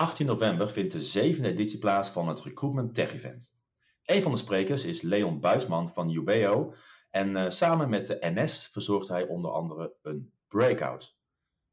18 november vindt de zevende editie plaats van het Recruitment Tech Event. Een van de sprekers is Leon Buisman van Ubeo en uh, samen met de NS verzorgt hij onder andere een breakout.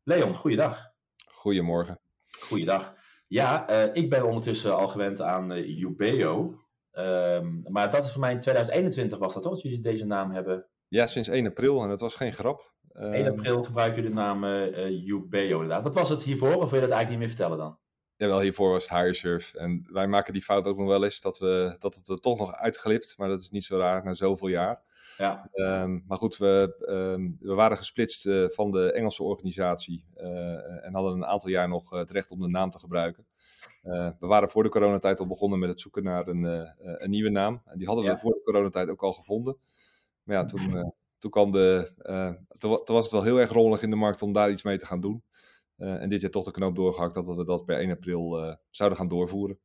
Leon, goeiedag. Goedemorgen. Goeiedag. Ja, uh, ik ben ondertussen al gewend aan uh. Um, maar dat is voor mij in 2021 was dat toch, dat jullie deze naam hebben? Ja, sinds 1 april en dat was geen grap. 1 ehm, april gebruik je de naam Ubeo inderdaad. Wat was het hiervoor of wil je dat eigenlijk niet meer vertellen dan? Jawel, hiervoor was het HireSurf. En wij maken die fout ook nog wel eens dat, we, dat het er toch nog uitglipt. Maar dat is niet zo raar na zoveel jaar. Ja. Um, maar goed, we, um, we waren gesplitst uh, van de Engelse organisatie. Uh, en hadden een aantal jaar nog uh, het recht om de naam te gebruiken. we waren voor de coronatijd al begonnen met het zoeken naar een, een nieuwe naam. En die hadden we voor de coronatijd ook al gevonden. Maar ja, toen, toen, kwam de, toen was het wel heel erg rommelig in de markt om daar iets mee te gaan doen. Uh, en dit jaar toch de knoop doorgehakt dat we dat per 1 april uh, zouden gaan doorvoeren.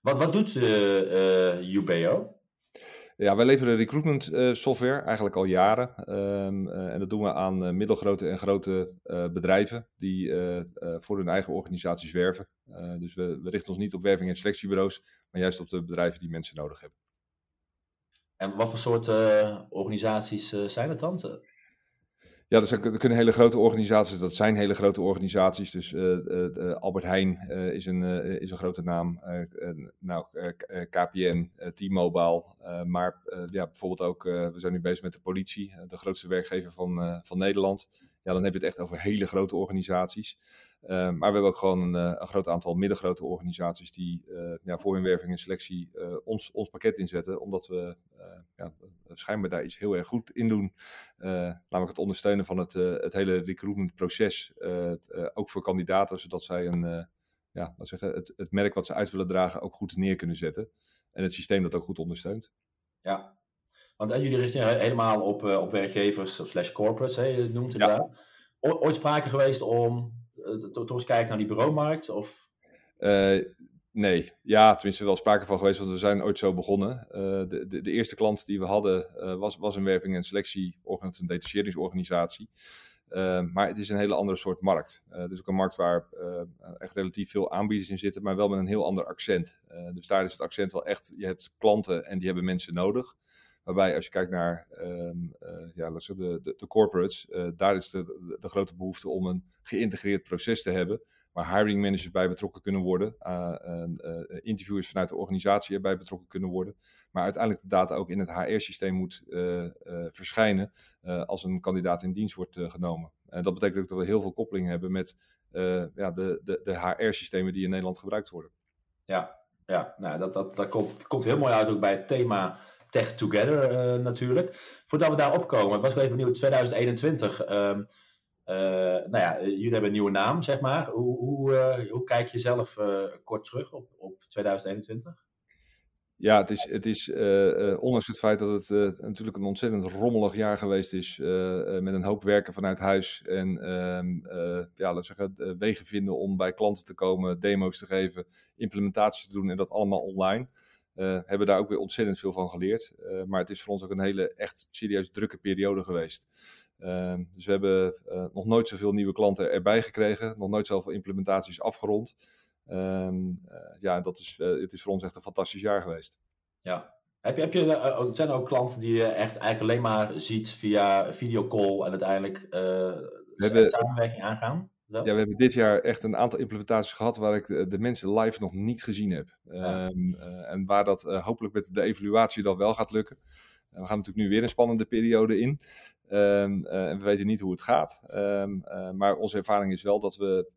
Wat, wat doet uh, Ubeo? Ja, wij leveren recruitment software eigenlijk al jaren. Um, en dat doen we aan middelgrote en grote bedrijven die voor hun eigen organisaties werven. dus we, we, richten ons niet op werving- en selectiebureaus, maar juist op de bedrijven die mensen nodig hebben. En wat voor soort organisaties zijn het dan? Ja, dat, zijn, kunnen hele grote organisaties, dat zijn hele grote organisaties. Dus uh, Albert Heijn is, een, is een grote naam. nou, KPN, T-Mobile. maar ja, bijvoorbeeld ook, we zijn nu bezig met de politie, de grootste werkgever van, van Nederland. Ja, dan heb je het echt over hele grote organisaties. Uh, maar we hebben ook gewoon een, een groot aantal middengrote organisaties die uh, ja, voor hun werving en selectie uh, ons, ons pakket inzetten, omdat we ja, schijnbaar daar iets heel erg goed in doen. namelijk het ondersteunen van het, het hele recruitmentproces, ook voor kandidaten, zodat zij een, ja, zeggen, het, het merk wat ze uit willen dragen ook goed neer kunnen zetten. En het systeem dat ook goed ondersteunt. Ja, want jullie richten helemaal op, op werkgevers slash corporates, hè, noemt het ja. Ooit sprake geweest om toch eens kijken naar die bureaumarkt? Of? Uh, nee, ja, tenminste wel sprake van geweest, want we zijn ooit zo begonnen. Uh, de, de, de, eerste klant die we hadden uh, was, was een werving- en selectie, of een detacheringsorganisatie. maar het is een hele andere soort markt. het is ook een markt waar echt relatief veel aanbieders in zitten, maar wel met een heel ander accent. dus daar is het accent wel echt, je hebt klanten en die hebben mensen nodig. Waarbij als je kijkt naar um, uh, ja, de, de, de corporates, uh, daar is de, de, grote behoefte om een geïntegreerd proces te hebben. Waar hiring managers bij betrokken kunnen worden, uh, interviewers vanuit de organisatie erbij betrokken kunnen worden. Maar uiteindelijk de data ook in het HR-systeem moet verschijnen als een kandidaat in dienst wordt genomen. En dat betekent ook dat we heel veel koppeling hebben met ja, de, de, de HR-systemen die in Nederland gebruikt worden. Ja, ja nou, dat, dat, dat komt, komt heel mooi uit ook bij het thema Tech Together uh, natuurlijk. Voordat we daar opkomen, was ik even benieuwd, 2021. Um, uh, nou ja, jullie hebben een nieuwe naam, zeg maar. Hoe, hoe, hoe kijk je zelf kort terug op, op 2021? Ja, het is, het is ondanks het feit dat het natuurlijk een ontzettend rommelig jaar geweest is, met een hoop werken vanuit huis en ehm, ja, laten zeggen, wegen vinden om bij klanten te komen, demo's te geven, implementaties te doen en dat allemaal online. Uh, hebben daar ook weer ontzettend veel van geleerd. Uh, maar het is voor ons ook een hele echt serieus drukke periode geweest. Uh, dus we hebben eh, nog nooit zoveel nieuwe klanten erbij gekregen. Nog nooit zoveel implementaties afgerond. Ehm, ja, dat is, het is voor ons echt een fantastisch jaar geweest. Ja. Heb je, heb je, zijn er ook klanten die je echt eigenlijk alleen maar ziet via videocall en uiteindelijk we hebben, samenwerking aangaan? Ja, we hebben dit jaar echt een aantal implementaties gehad waar ik de, mensen live nog niet gezien heb. Um, uh, en waar dat uh, hopelijk met de evaluatie dan wel gaat lukken. Uh, we gaan natuurlijk nu weer een spannende periode in. Um, en we weten niet hoe het gaat. Um, maar onze ervaring is wel dat we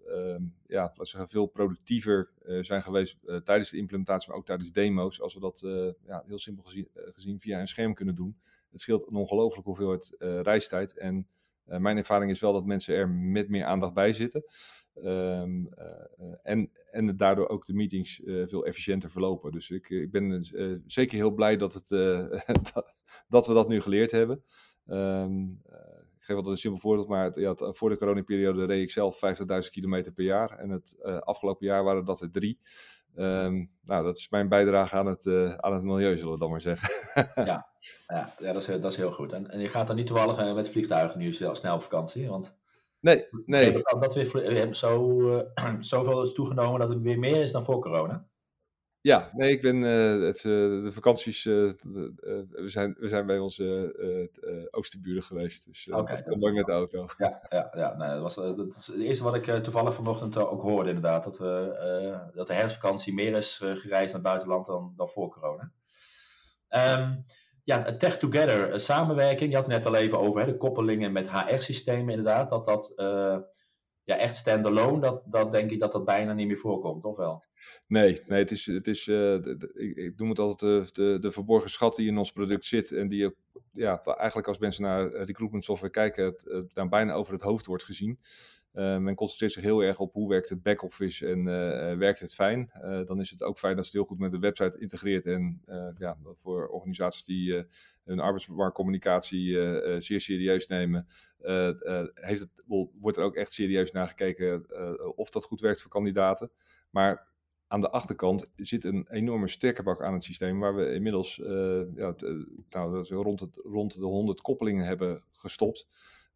ja, laten zeggen, veel productiever zijn geweest tijdens de implementatie, maar ook tijdens demo's. Als we dat ja, heel simpel gezien, gezien, via een scherm kunnen doen. Het scheelt een ongelooflijk hoeveelheid reistijd. En mijn ervaring is wel dat mensen er met meer aandacht bij zitten. Um, uh, en, en daardoor ook de meetings uh, veel efficiënter verlopen. Dus ik, ik ben zeker heel blij dat, het, dat, dat, we dat nu geleerd hebben. Um, ik geef altijd een simpel voorbeeld, maar ja, voor de coronaperiode reed ik zelf 50.000 kilometer per jaar. En het afgelopen jaar waren dat er drie. Um, nou, dat is mijn bijdrage aan het, uh, aan het milieu, zullen we dan maar zeggen. ja, ja, ja dat, is, dat is heel goed. En, en je gaat dan niet toevallig uh, met vliegtuigen nu snel op vakantie? Want... Nee, nee. Dat, dat weer zo, zoveel is toegenomen dat het weer meer is dan voor corona? Ja, nee, ik ben uh, het, uh, de vakanties. Uh, we, zijn, we zijn bij onze oosterburen geweest. Dus okay, dat mooi met de auto. Ja, ja, ja nee, dat, was, dat is het eerste wat ik toevallig vanochtend ook hoorde, inderdaad. Dat, we, dat de herfstvakantie meer is gereisd naar het buitenland dan, dan voor corona. Um, ja, Tech Together, samenwerking. Je had het net al even over hè, de koppelingen met HR-systemen, inderdaad. Dat dat ja, echt standalone, dat, dat denk ik dat dat bijna niet meer voorkomt, of wel? Nee, nee het is, het is uh, ik, ik noem het altijd de, de, de verborgen schat die in ons product zit en die ja, eigenlijk als mensen naar recruitment software kijken, het, het dan bijna over het hoofd wordt gezien. Uh, men concentreert zich heel erg op hoe werkt het back-office en uh, werkt het fijn. Dan is het ook fijn als het heel goed met de website integreert. En ja, voor organisaties die hun arbeidsmarktcommunicatie zeer serieus nemen, heeft het, wordt er ook echt serieus naar gekeken of dat goed werkt voor kandidaten. Maar aan de achterkant zit een enorme sterke aan het systeem, waar we inmiddels ja, nou, rond, het, rond de 100 koppelingen hebben gestopt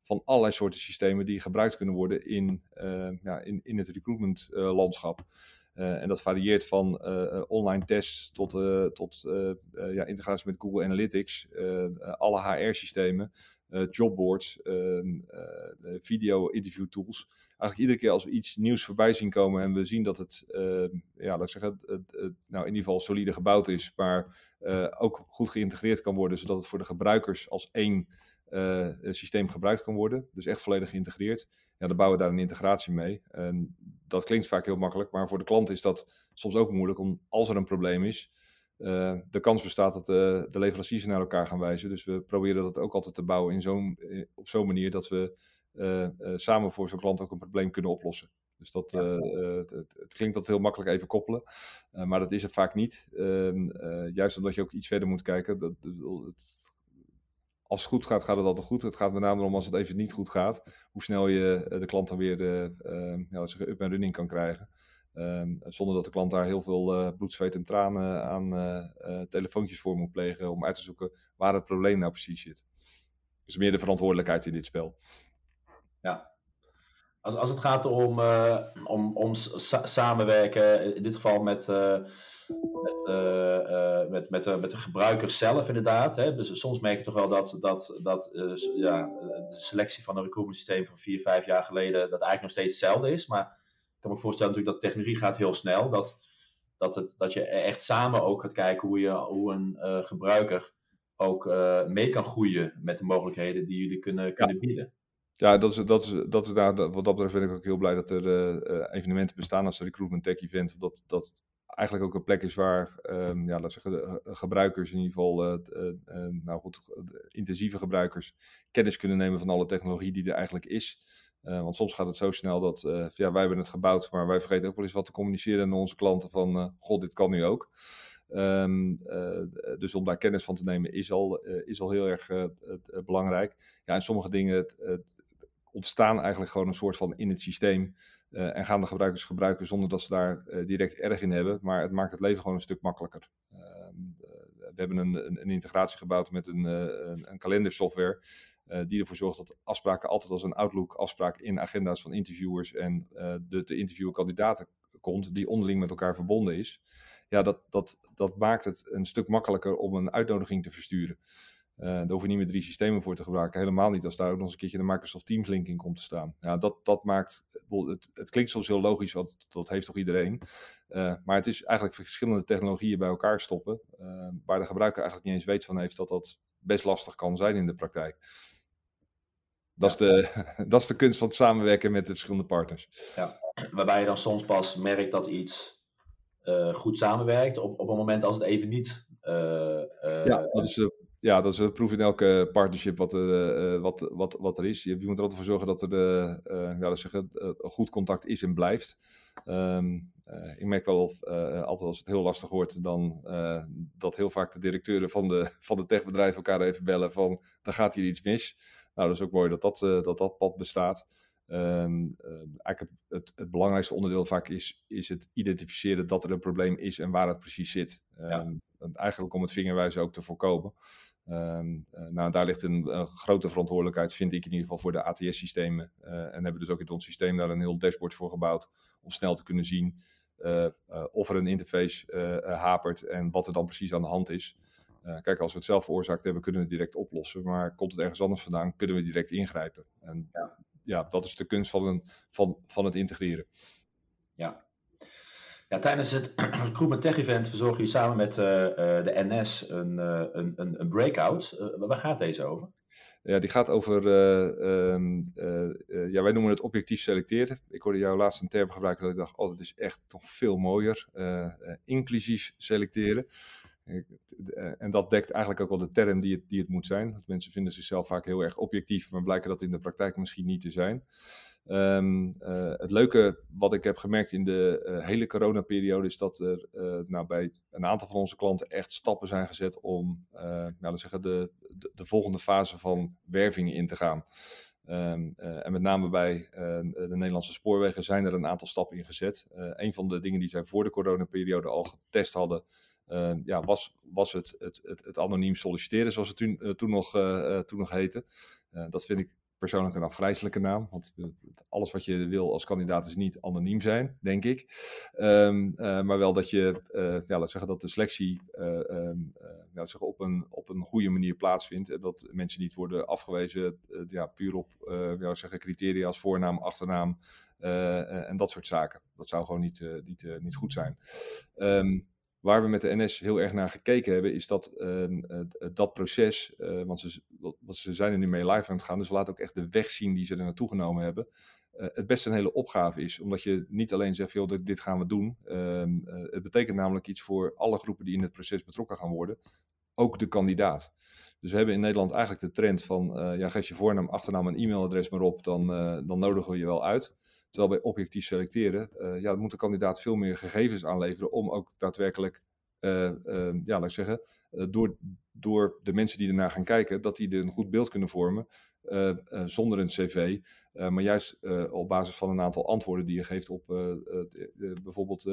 van allerlei soorten systemen die gebruikt kunnen worden in, uh, ja, in, in het recruitment uh, landschap. Uh, en dat varieert van online tests tot, tot ja, integratie met Google Analytics, alle HR-systemen, jobboards, video-interview tools. Eigenlijk iedere keer als we iets nieuws voorbij zien komen en we zien dat het, ja, laat ik zeggen, het, het, nou in ieder geval solide gebouwd is, maar ook goed geïntegreerd kan worden, zodat het voor de gebruikers als één systeem gebruikt kan worden. Dus echt volledig geïntegreerd. Ja, dan bouwen we daar een integratie mee. En dat klinkt vaak heel makkelijk, maar voor de klant is dat soms ook moeilijk. Om, als er een probleem is, uh, de kans bestaat dat de, de leveranciers naar elkaar gaan wijzen. Dus we proberen dat ook altijd te bouwen in zo'n, op zo'n manier dat we uh, samen voor zo'n klant ook een probleem kunnen oplossen. Dus dat, het, het, het, klinkt dat heel makkelijk even koppelen, maar dat is het vaak niet. Juist omdat je ook iets verder moet kijken. Dat, het als het goed gaat, gaat het altijd goed. Het gaat met name om als het even niet goed gaat, hoe snel je eh, de klant dan weer de, uh, ja, zeggen, up en running kan krijgen. Um, zonder dat de klant daar heel veel uh, bloed, zweet en tranen aan telefoontjes voor moet plegen om uit te zoeken waar het probleem nou precies zit. Dus meer de verantwoordelijkheid in dit spel. Ja. Als, als het gaat om, om, om samenwerken, in dit geval met met, uh, met, met, de, met de gebruikers zelf inderdaad. Hè. Dus soms merk je toch wel dat, dat, dat uh, ja, de selectie van een recruitment systeem van vier, vijf jaar geleden, dat eigenlijk nog steeds hetzelfde is. Maar ik kan me voorstellen natuurlijk dat technologie gaat heel snel. Dat, dat, het, dat je echt samen ook gaat kijken hoe, je, hoe een uh, gebruiker ook mee kan groeien met de mogelijkheden die jullie kunnen, kunnen ja. bieden. Ja, dat is, dat is, dat is daar, wat dat betreft ben ik ook heel blij dat er evenementen bestaan als de Recruitment Tech Event. Dat, dat eigenlijk ook een plek is waar um, ja, laat zeggen, de gebruikers, in ieder geval uh, nou goed, intensieve gebruikers, kennis kunnen nemen van alle technologie die er eigenlijk is. want soms gaat het zo snel dat ja, wij hebben het gebouwd, maar wij vergeten ook wel eens wat te communiceren naar onze klanten van, god, dit kan nu ook. Um, dus om daar kennis van te nemen is al, is al heel erg belangrijk. Ja, en sommige dingen ontstaan eigenlijk gewoon een soort van in het systeem. Uh, en gaan de gebruikers gebruiken zonder dat ze daar uh, direct erg in hebben. Maar het maakt het leven gewoon een stuk makkelijker. Uh, we hebben een, een, een, integratie gebouwd met een, een, een kalendersoftware. die ervoor zorgt dat afspraken altijd als een Outlook-afspraak in agenda's van interviewers en de te interviewen kandidaten komt, die onderling met elkaar verbonden is. Ja, dat, dat, dat maakt het een stuk makkelijker om een uitnodiging te versturen. Uh, daar hoef je niet meer drie systemen voor te gebruiken. Helemaal niet als daar ook nog eens een keertje de Microsoft Teams link in komt te staan. Ja, dat, dat maakt, het, het klinkt soms heel logisch, want dat heeft toch iedereen. Uh, maar het is eigenlijk verschillende technologieën bij elkaar stoppen, uh, waar de gebruiker eigenlijk niet eens weet van heeft dat dat best lastig kan zijn in de praktijk. Dat, ja. is, de, dat is de kunst van het samenwerken met de verschillende partners. Ja, waarbij je dan soms pas merkt dat iets goed samenwerkt op, op een moment als het even niet. ja, dat is de ja, dat is een proef in elke partnership wat er, uh, wat, wat, wat er is. Je, moet er altijd voor zorgen dat er uh, ja, zeggen, uh, goed contact is en blijft. Um, ik merk wel altijd als het heel lastig wordt, dan dat heel vaak de directeuren van de, van de techbedrijven elkaar even bellen van, dan gaat hier iets mis. Nou, dat is ook mooi dat dat, dat, dat pad bestaat. Um, eigenlijk het, het, het, belangrijkste onderdeel vaak is, is het identificeren dat er een probleem is en waar het precies zit. Um, ja. Eigenlijk om het vingerwijzen ook te voorkomen. Um, nou, daar ligt een, grote verantwoordelijkheid, vind ik in ieder geval, voor de ATS-systemen. en hebben dus ook in ons systeem daar een heel dashboard voor gebouwd om snel te kunnen zien of er een interface hapert en wat er dan precies aan de hand is. kijk, als we het zelf veroorzaakt hebben, kunnen we het direct oplossen. Maar komt het ergens anders vandaan, kunnen we direct ingrijpen. En ja, ja dat is de kunst van, een, van, van het integreren. Ja, ja, tijdens het Recruitment Tech Event verzorgen jullie samen met uh, de NS een, uh, een, een, een breakout. waar gaat deze over? Ja, die gaat over, ehm, ja, wij noemen het objectief selecteren. Ik hoorde jou laatst een term gebruiken dat ik dacht, oh, dat is echt toch veel mooier. inclusief selecteren. En dat dekt eigenlijk ook wel de term die het, die het moet zijn. Mensen vinden zichzelf vaak heel erg objectief, maar blijken dat in de praktijk misschien niet te zijn. Um, het leuke wat ik heb gemerkt in de uh, hele coronaperiode is dat er nou, bij een aantal van onze klanten echt stappen zijn gezet om nou, zeggen de, de, de, volgende fase van werving in te gaan. Um, en met name bij de Nederlandse spoorwegen zijn er een aantal stappen in gezet. een van de dingen die zij voor de coronaperiode al getest hadden, ehm, ja, was, was het, het, het, anoniem solliciteren, zoals het toen, toen, nog, toen nog heette. dat vind ik persoonlijk een afgrijzelijke naam. Want alles wat je wil als kandidaat is niet anoniem zijn, denk ik. Uh, maar wel dat je, uh, ja, laat zeggen dat de selectie uh, zeggen op, een, op een goede manier plaatsvindt. En dat mensen niet worden afgewezen ja, puur op ja, zeggen, criteria als voornaam, achternaam en dat soort zaken. Dat zou gewoon niet, niet, niet goed zijn. Um, Waar we met de NS heel erg naar gekeken hebben, is dat ehm, dat proces, uh, want ze, ze zijn er nu mee live aan het gaan, dus we laten ook echt de weg zien die ze er naartoe genomen hebben. Uh, het best een hele opgave is, omdat je niet alleen zegt, joh, dit gaan we doen. Ehm, eh, het betekent namelijk iets voor alle groepen die in het proces betrokken gaan worden, ook de kandidaat. Dus we hebben in Nederland eigenlijk de trend van, ja, geef je voornaam, achternaam en e-mailadres maar op, dan, dan nodigen we je wel uit. Terwijl bij objectief selecteren, uh, ja, moet de kandidaat veel meer gegevens aanleveren om ook daadwerkelijk, uh, uh, ja, laat ik zeggen, door, door de mensen die ernaar gaan kijken, dat die er een goed beeld kunnen vormen zonder een cv, maar juist op basis van een aantal antwoorden die je geeft op bijvoorbeeld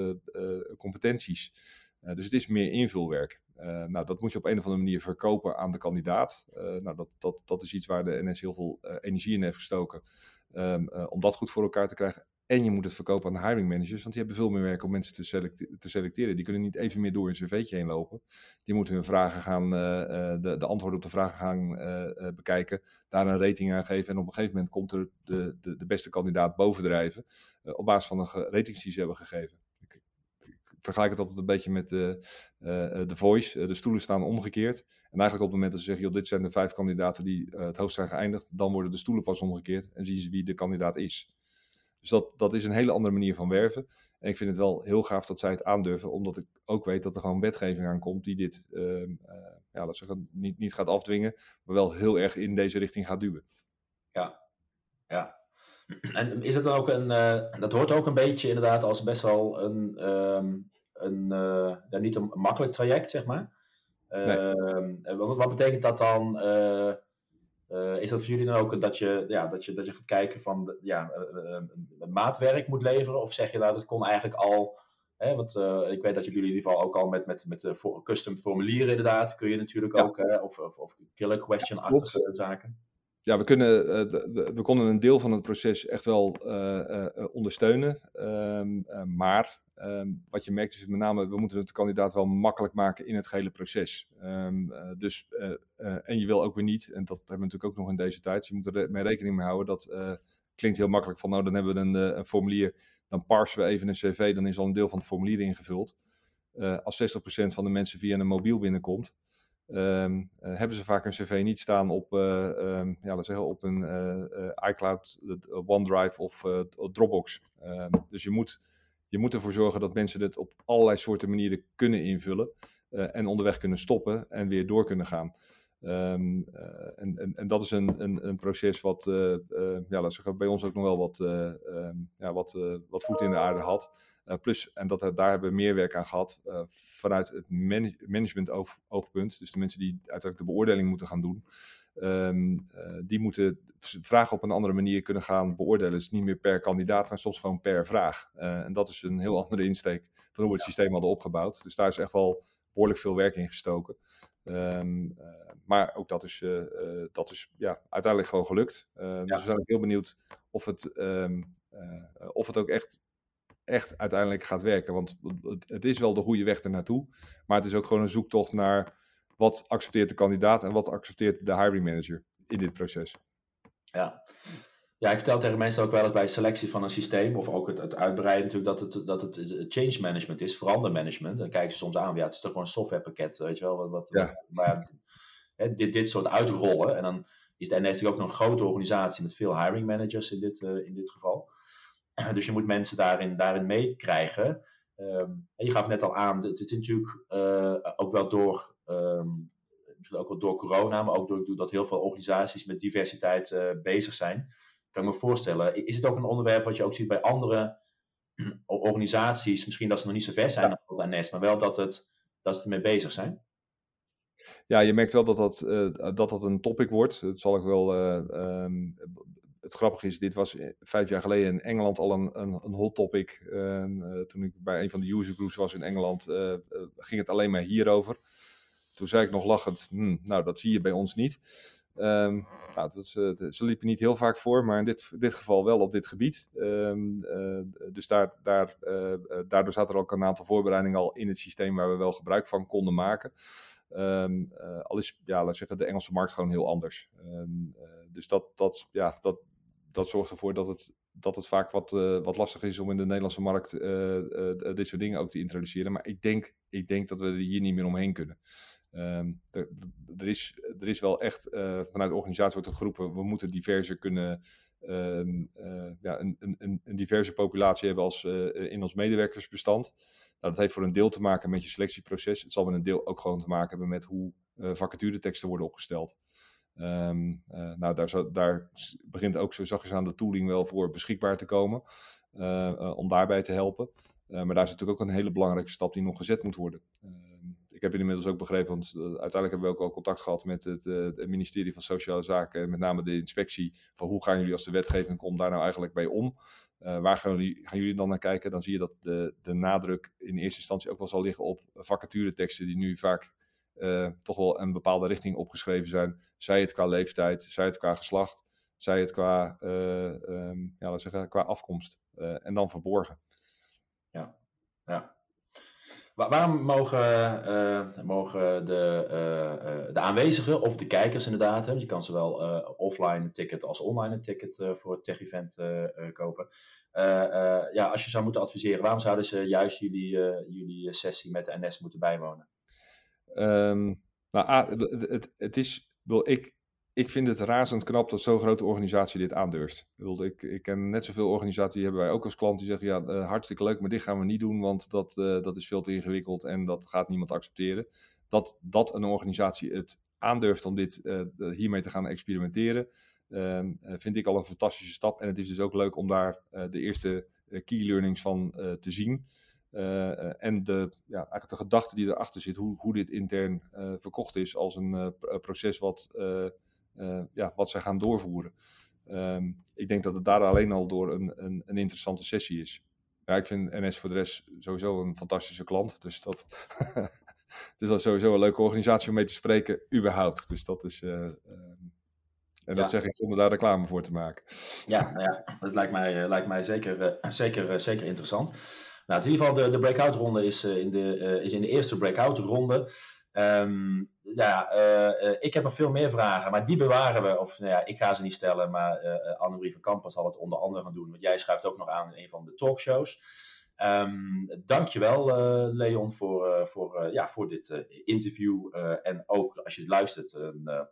competenties. dus het is meer invulwerk. nou, dat moet je op een of andere manier verkopen aan de kandidaat. nou, dat, dat, dat is iets waar de NS heel veel energie in heeft gestoken. Um, uh, om dat goed voor elkaar te krijgen. En je moet het verkopen aan de hiring managers, want die hebben veel meer werk om mensen te, te selecteren. Die kunnen niet even meer door een cv'tje heen lopen. Die moeten hun vragen gaan, uh, de, de, antwoorden op de vragen gaan bekijken, daar een rating aan geven. En op een gegeven moment komt er de, de, de beste kandidaat bovendrijven op basis van de ratings die ze hebben gegeven. Vergelijk het altijd een beetje met de, de Voice. de stoelen staan omgekeerd. En eigenlijk op het moment dat ze zeggen, joh, dit zijn de vijf kandidaten die het hoogst zijn geëindigd, dan worden de stoelen pas omgekeerd en zien ze wie de kandidaat is. Dus dat, dat is een hele andere manier van werven. En ik vind het wel heel gaaf dat zij het aandurven, omdat ik ook weet dat er gewoon wetgeving aankomt die dit uh, uh, ja, laat niet, niet gaat afdwingen, maar wel heel erg in deze richting gaat duwen. Ja, ja. En is het dan ook een, dat hoort ook een beetje inderdaad als best wel een, um, een ja, niet een makkelijk traject, zeg maar. Ehm, wat, wat, betekent dat dan? Eh, eh, is dat voor jullie dan ook dat je, ja, dat je, dat je gaat kijken van ja, uh, maatwerk moet leveren? Of zeg je nou, dat kon eigenlijk al. Hè, want ik weet dat jullie in ieder geval ook al met, met, met custom formulieren inderdaad. Kun je natuurlijk ook. of, of, of killer question-achtige zaken. Ja, we, kunnen, we konden een deel van het proces echt wel ondersteunen. Ehm, maar Ehm, wat je merkt is met name, we moeten het kandidaat wel makkelijk maken in het gehele proces. Uh, dus, en je wil ook weer niet, en dat hebben we natuurlijk ook nog in deze tijd, dus je moet er mee rekening mee houden, dat klinkt heel makkelijk van, nou dan hebben we een, een, formulier, dan parsen we even een cv, dan is al een deel van het formulier ingevuld. als 60% van de mensen via een mobiel binnenkomt, um, hebben ze vaak een cv niet staan op, um, ja, zeggen, op een iCloud, OneDrive of Dropbox. dus je moet je moet ervoor zorgen dat mensen dit op allerlei soorten manieren kunnen invullen. Uh, en onderweg kunnen stoppen en weer door kunnen gaan. Uh, en, en, en, dat is een, een, een proces wat uh, ja, laten we bij ons ook nog wel wat, ja, wat, wat voet in de aarde had. Plus, en dat, daar hebben we meer werk aan gehad vanuit het manage management oogpunt. Dus de mensen die uiteindelijk de beoordeling moeten gaan doen. Um, uh, die moeten vragen op een andere manier kunnen gaan beoordelen. Dus niet meer per kandidaat, maar soms gewoon per vraag. En dat is een heel andere insteek van hoe we het systeem hadden opgebouwd. Dus daar is echt wel behoorlijk veel werk in gestoken. Ehm, maar ook dat is, dat is ja, uiteindelijk gewoon gelukt. Dus we zijn ook heel benieuwd of het, ehm, of het ook echt echt uiteindelijk gaat werken. Want het is wel de goede weg ernaartoe. Maar het is ook gewoon een zoektocht naar wat accepteert de kandidaat en wat accepteert de hiring manager in dit proces. Ja. Ja, ik vertel tegen mensen ook wel eens bij selectie van een systeem, of ook het, het uitbreiden natuurlijk, dat het, dat het change management is, verandermanagement. Dan kijken ze soms aan, ja, het is toch gewoon een softwarepakket, weet je wel. Wat, wat, ja. maar hè, dit, dit soort uitrollen, en dan is de NS natuurlijk ook nog een grote organisatie met veel hiring managers in dit, uh, in dit geval. Dus je moet mensen daarin, daarin meekrijgen. Um, je gaf net al aan, het is natuurlijk uh, ook wel door, um, ook wel door corona, maar ook door, dat heel veel organisaties met diversiteit uh, bezig zijn. Kan ik me voorstellen. Is het ook een onderwerp wat je ook ziet bij andere organisaties? Misschien dat ze nog niet zo ver zijn als NS, maar wel dat, het, dat ze ermee bezig zijn. Ja, je merkt wel dat dat, uh, dat, dat een topic wordt. Het zal ook wel um, het grappige is, dit was eh, vijf jaar geleden in Engeland al een, een, een hot topic. Uh, toen ik bij een van de user groups was in Engeland, uh, ging het alleen maar hierover. Toen zei ik nog lachend, hm, nou dat zie je bij ons niet. Um, nou, dat, ze liepen niet heel vaak voor, maar in dit, dit geval wel op dit gebied. Um, dus daar, daar, daardoor zaten er ook een aantal voorbereidingen al in het systeem waar we wel gebruik van konden maken. Um, al is, ja, zeggen, de Engelse markt gewoon heel anders. dus dat, dat, ja, dat, dat zorgt ervoor dat het, dat het vaak wat, uh, wat lastig is om in de Nederlandse markt uh, uh, dit soort dingen ook te introduceren. Maar ik denk, ik denk dat we er hier niet meer omheen kunnen. Um, er, is, er is wel echt vanuit de organisatie wordt we moeten diverser kunnen, uh, ja, een, een, een, diverse populatie hebben als, in ons medewerkersbestand. Nou, dat heeft voor een deel te maken met je selectieproces. Het zal met een deel ook gewoon te maken hebben met hoe vacatureteksten worden opgesteld. Um, uh, nou, daar, daar, begint ook zo zachtjes aan de tooling wel voor beschikbaar te komen. Uh, uh, om daarbij te helpen. maar daar is natuurlijk ook een hele belangrijke stap die nog gezet moet worden. Ehm, ik heb inmiddels ook begrepen, want uiteindelijk hebben we ook al contact gehad met het, het, ministerie van Sociale Zaken en met name de inspectie. Van hoe gaan jullie als de wetgeving komt daar nou eigenlijk bij om? waar gaan jullie, gaan jullie, dan naar kijken? Dan zie je dat de, de nadruk in eerste instantie ook wel zal liggen op vacatureteksten die nu vaak uh, toch wel een bepaalde richting opgeschreven zijn. Zij het qua leeftijd, zij het qua geslacht, zij het qua, uh, um, ja, laten zeggen, qua afkomst. Uh, en dan verborgen. Ja, ja. waarom mogen, mogen de, de aanwezigen of de kijkers inderdaad, hè, je kan zowel offline een ticket als online een ticket voor het tech-event kopen. ja, als je zou moeten adviseren, waarom zouden ze juist jullie, jullie sessie met de NS moeten bijwonen? Um, nou, ah, het, het, is, wil ik, ik vind het razend knap dat zo'n grote organisatie dit aandurft. Ik, ik ken net zoveel organisaties, die hebben wij ook als klant, die zeggen, ja, uh, hartstikke leuk, maar dit gaan we niet doen, want dat, uh, dat is veel te ingewikkeld en dat gaat niemand accepteren. Dat, dat een organisatie het aandurft om dit, uh, hiermee te gaan experimenteren, ehm, vind ik al een fantastische stap. En het is dus ook leuk om daar de eerste key learnings van te zien. Uh, en de, ja, eigenlijk de gedachte die erachter zit, hoe, hoe dit intern uh, verkocht is als een uh, proces wat, ja, wat zij gaan doorvoeren. Um, ik denk dat het daar alleen al door een, een, een, interessante sessie is. Ja, ik vind NS voor de rest sowieso een fantastische klant. Dus dat het is al sowieso een leuke organisatie om mee te spreken, überhaupt. Dus dat is. Um, en dat zeg ik zonder daar reclame voor te maken. Ja, nou ja dat lijkt mij, lijkt mij zeker, zeker, zeker interessant. Nou, in ieder geval, de, de breakout ronde is, uh, in de, uh, is in de eerste breakout ronde. Um, ja, uh, ik heb nog veel meer vragen, maar die bewaren we. Of nou ja, ik ga ze niet stellen, maar Annemarie van Kampen zal het onder andere gaan doen. Want jij schuift ook nog aan in een van de talkshows. Um, dankjewel Leon voor, voor, ja, voor dit interview. en ook als je luistert, een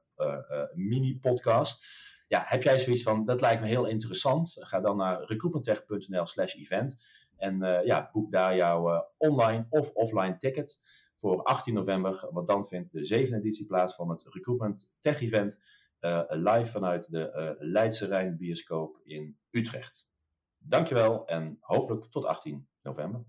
mini-podcast. Ja, heb jij zoiets van, dat lijkt me heel interessant. Ga dan naar recruitmenttech.nl slash event. En uh, ja, boek daar jouw uh, online of offline ticket voor 18 november. Want dan vindt de zevende editie plaats van het Recruitment Tech Event. Uh, live vanuit de Leidse Rijn Bioscoop in Utrecht. Dankjewel en hopelijk tot 18 november.